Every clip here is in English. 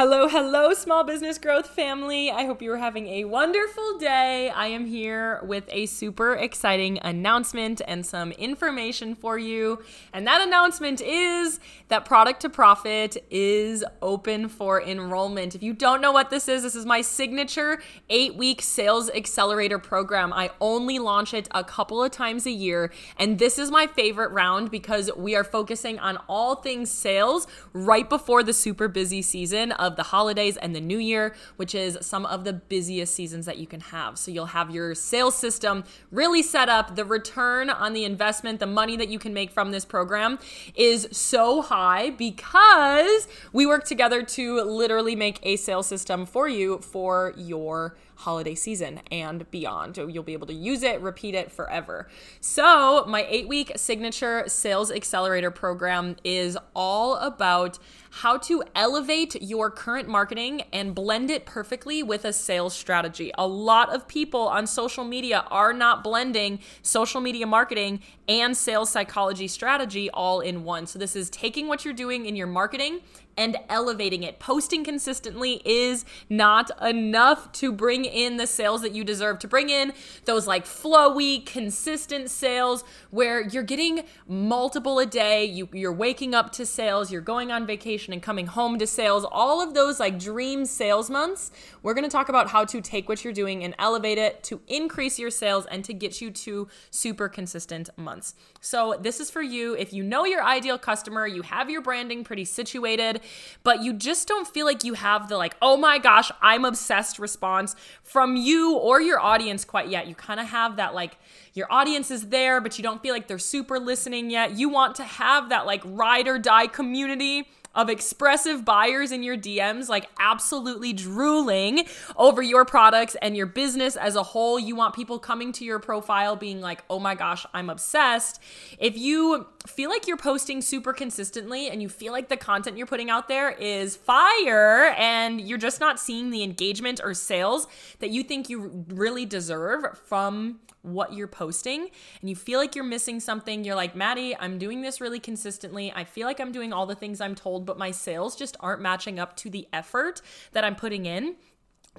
Hello, hello, small business growth family. I hope you are having a wonderful day. I am here with a super exciting announcement and some information for you. And that announcement is that Product to Profit is open for enrollment. If you don't know what this is, this is my signature eight week sales accelerator program. I only launch it a couple of times a year. And this is my favorite round because we are focusing on all things sales right before the super busy season of the holidays and the new year, which is some of the busiest seasons that you can have. So you'll have your sales system really set up. The return on the investment, the money that you can make from this program is so high because we work together to literally make a sales system for you for your holiday season and beyond. You'll be able to use it, repeat it forever. So, my eight week signature sales accelerator program is all about how to elevate your current marketing and blend it perfectly with a sales strategy. A lot of people on social media are not blending social media marketing and sales psychology strategy all in one. So, this is taking what you're doing in your marketing and elevating it. Posting consistently is not enough to bring in the sales that you deserve, to bring in those like flowy, consistent sales where you're getting multiple a day. You, you're waking up to sales, you're going on vacation and coming home to sales, all of those like dream sales months. We're gonna talk about how to take what you're doing and elevate it to increase your sales and to get you to super consistent months. So, this is for you. If you know your ideal customer, you have your branding pretty situated, but you just don't feel like you have the like, oh my gosh, I'm obsessed response from you or your audience quite yet. You kind of have that like, your audience is there, but you don't feel like they're super listening yet. You want to have that like ride or die community of expressive buyers in your DMs, like absolutely drooling over your products and your business as a whole. You want people coming to your profile being like, oh my gosh, I'm obsessed. If you feel like you're posting super consistently and you feel like the content you're putting out there is fire and you're just not seeing the engagement or sales that you think you really deserve from what you're posting and you feel like you're missing something, you're like, Maddie, I'm doing this really consistently. I feel like I'm doing all the things I'm told, but my sales just aren't matching up to the effort that I'm putting in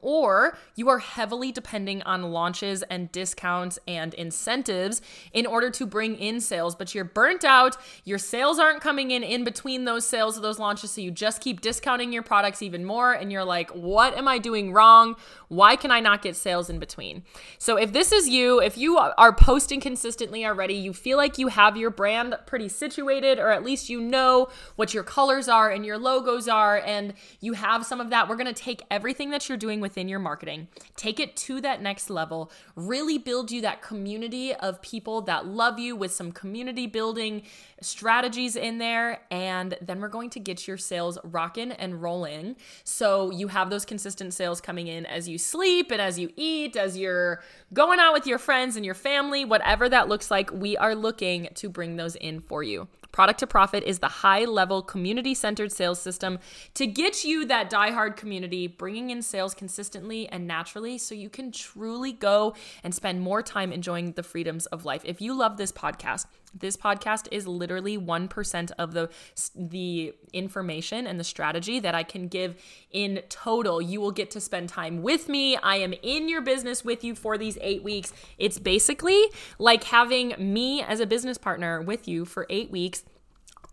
or you are heavily depending on launches and discounts and incentives in order to bring in sales, but you're burnt out. Your sales aren't coming in in between those sales of those launches. So you just keep discounting your products even more. And you're like, what am I doing wrong? Why can I not get sales in between? So if this is you, if you are posting consistently already, you feel like you have your brand pretty situated, or at least you know what your colors are and your logos are, and you have some of that, we're to take everything that you're doing with within your marketing, take it to that next level, really build you that community of people that love you with some community building strategies in there. And then we're going to get your sales rocking and rolling. So you have those consistent sales coming in as you sleep and as you eat, as you're going out with your friends and your family, whatever that looks like, we are looking to bring those in for you. Product to Profit is the high level community centered sales system to get you that die-hard community, bringing in sales consistently and naturally so you can truly go and spend more time enjoying the freedoms of life. If you love this podcast, this podcast is literally 1% of the the information and the strategy that I can give in total. You will get to spend time with me. I am in your business with you for these 8 weeks. It's basically like having me as a business partner with you for 8 weeks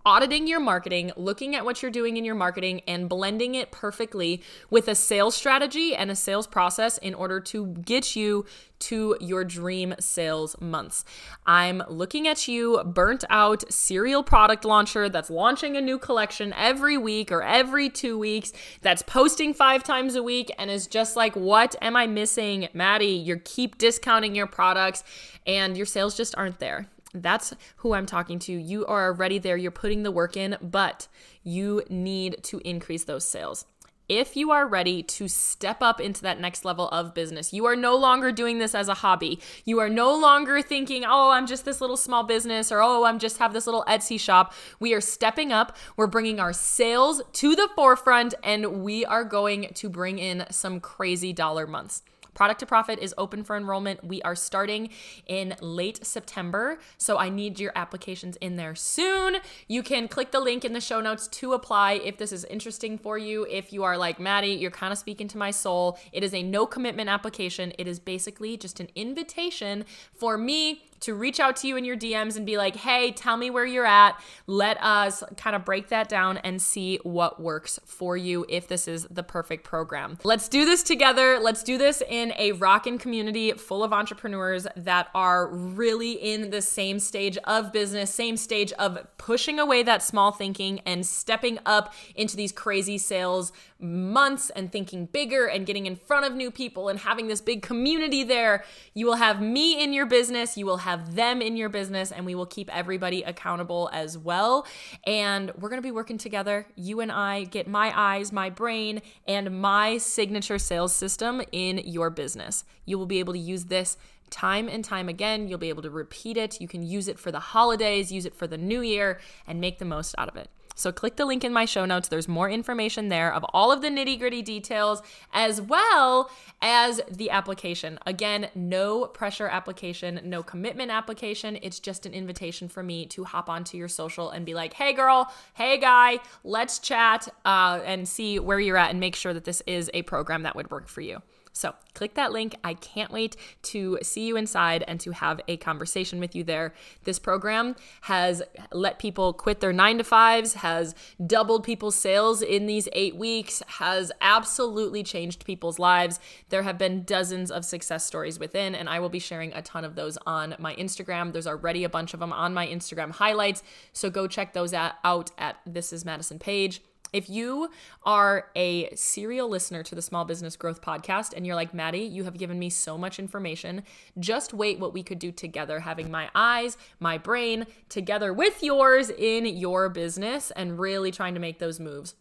auditing your marketing, looking at what you're doing in your marketing, and blending it perfectly with a sales strategy and a sales process in order to get you to your dream sales months. I'm looking at you, burnt out serial product launcher that's launching a new collection every week or every two weeks, that's posting five times a week, and is just like, what am I missing? Maddie, you keep discounting your products, and your sales just aren't there. That's who I'm talking to. You are already there, you're putting the work in, but you need to increase those sales. If you are ready to step up into that next level of business, you are no longer doing this as a hobby. You are no longer thinking, oh, I'm just this little small business or oh, I'm just have this little Etsy shop. We are stepping up. We're bringing our sales to the forefront and we are going to bring in some crazy dollar months. Product to Profit is open for enrollment. We are starting in late September, so I need your applications in there soon. You can click the link in the show notes to apply if this is interesting for you. If you are like, Maddie, you're kind of speaking to my soul, it is a no commitment application. It is basically just an invitation for me to reach out to you in your DMs and be like, hey, tell me where you're at. Let us kind of break that down and see what works for you if this is the perfect program. Let's do this together. Let's do this in a rockin' community full of entrepreneurs that are really in the same stage of business, same stage of pushing away that small thinking and stepping up into these crazy sales months and thinking bigger and getting in front of new people and having this big community there. You will have me in your business. You will have them in your business and we will keep everybody accountable as well. And we're going to be working together. You and I get my eyes, my brain, and my signature sales system in your business. You will be able to use this time and time again. You'll be able to repeat it. You can use it for the holidays, use it for the new year, and make the most out of it. So click the link in my show notes. There's more information there of all of the nitty gritty details as well as the application. Again, no pressure application, no commitment application. It's just an invitation for me to hop onto your social and be like, hey, girl, hey, guy, let's chat uh, and see where you're at and make sure that this is a program that would work for you. So click that link. I can't wait to see you inside and to have a conversation with you there. This program has let people quit their nine to fives, has doubled people's sales in these eight weeks, has absolutely changed people's lives. There have been dozens of success stories within, and I will be sharing a ton of those on my Instagram. There's already a bunch of them on my Instagram highlights. So go check those out at This Is Madison page. If you are a serial listener to the Small Business Growth Podcast and you're like, Maddie, you have given me so much information, just wait what we could do together, having my eyes, my brain together with yours in your business and really trying to make those moves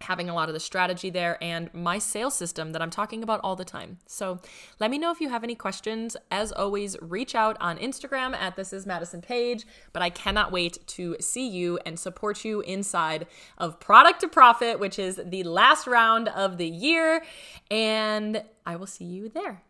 having a lot of the strategy there and my sales system that I'm talking about all the time. So let me know if you have any questions. As always, reach out on Instagram at this is Madison Page. But I cannot wait to see you and support you inside of Product to Profit, which is the last round of the year. And I will see you there.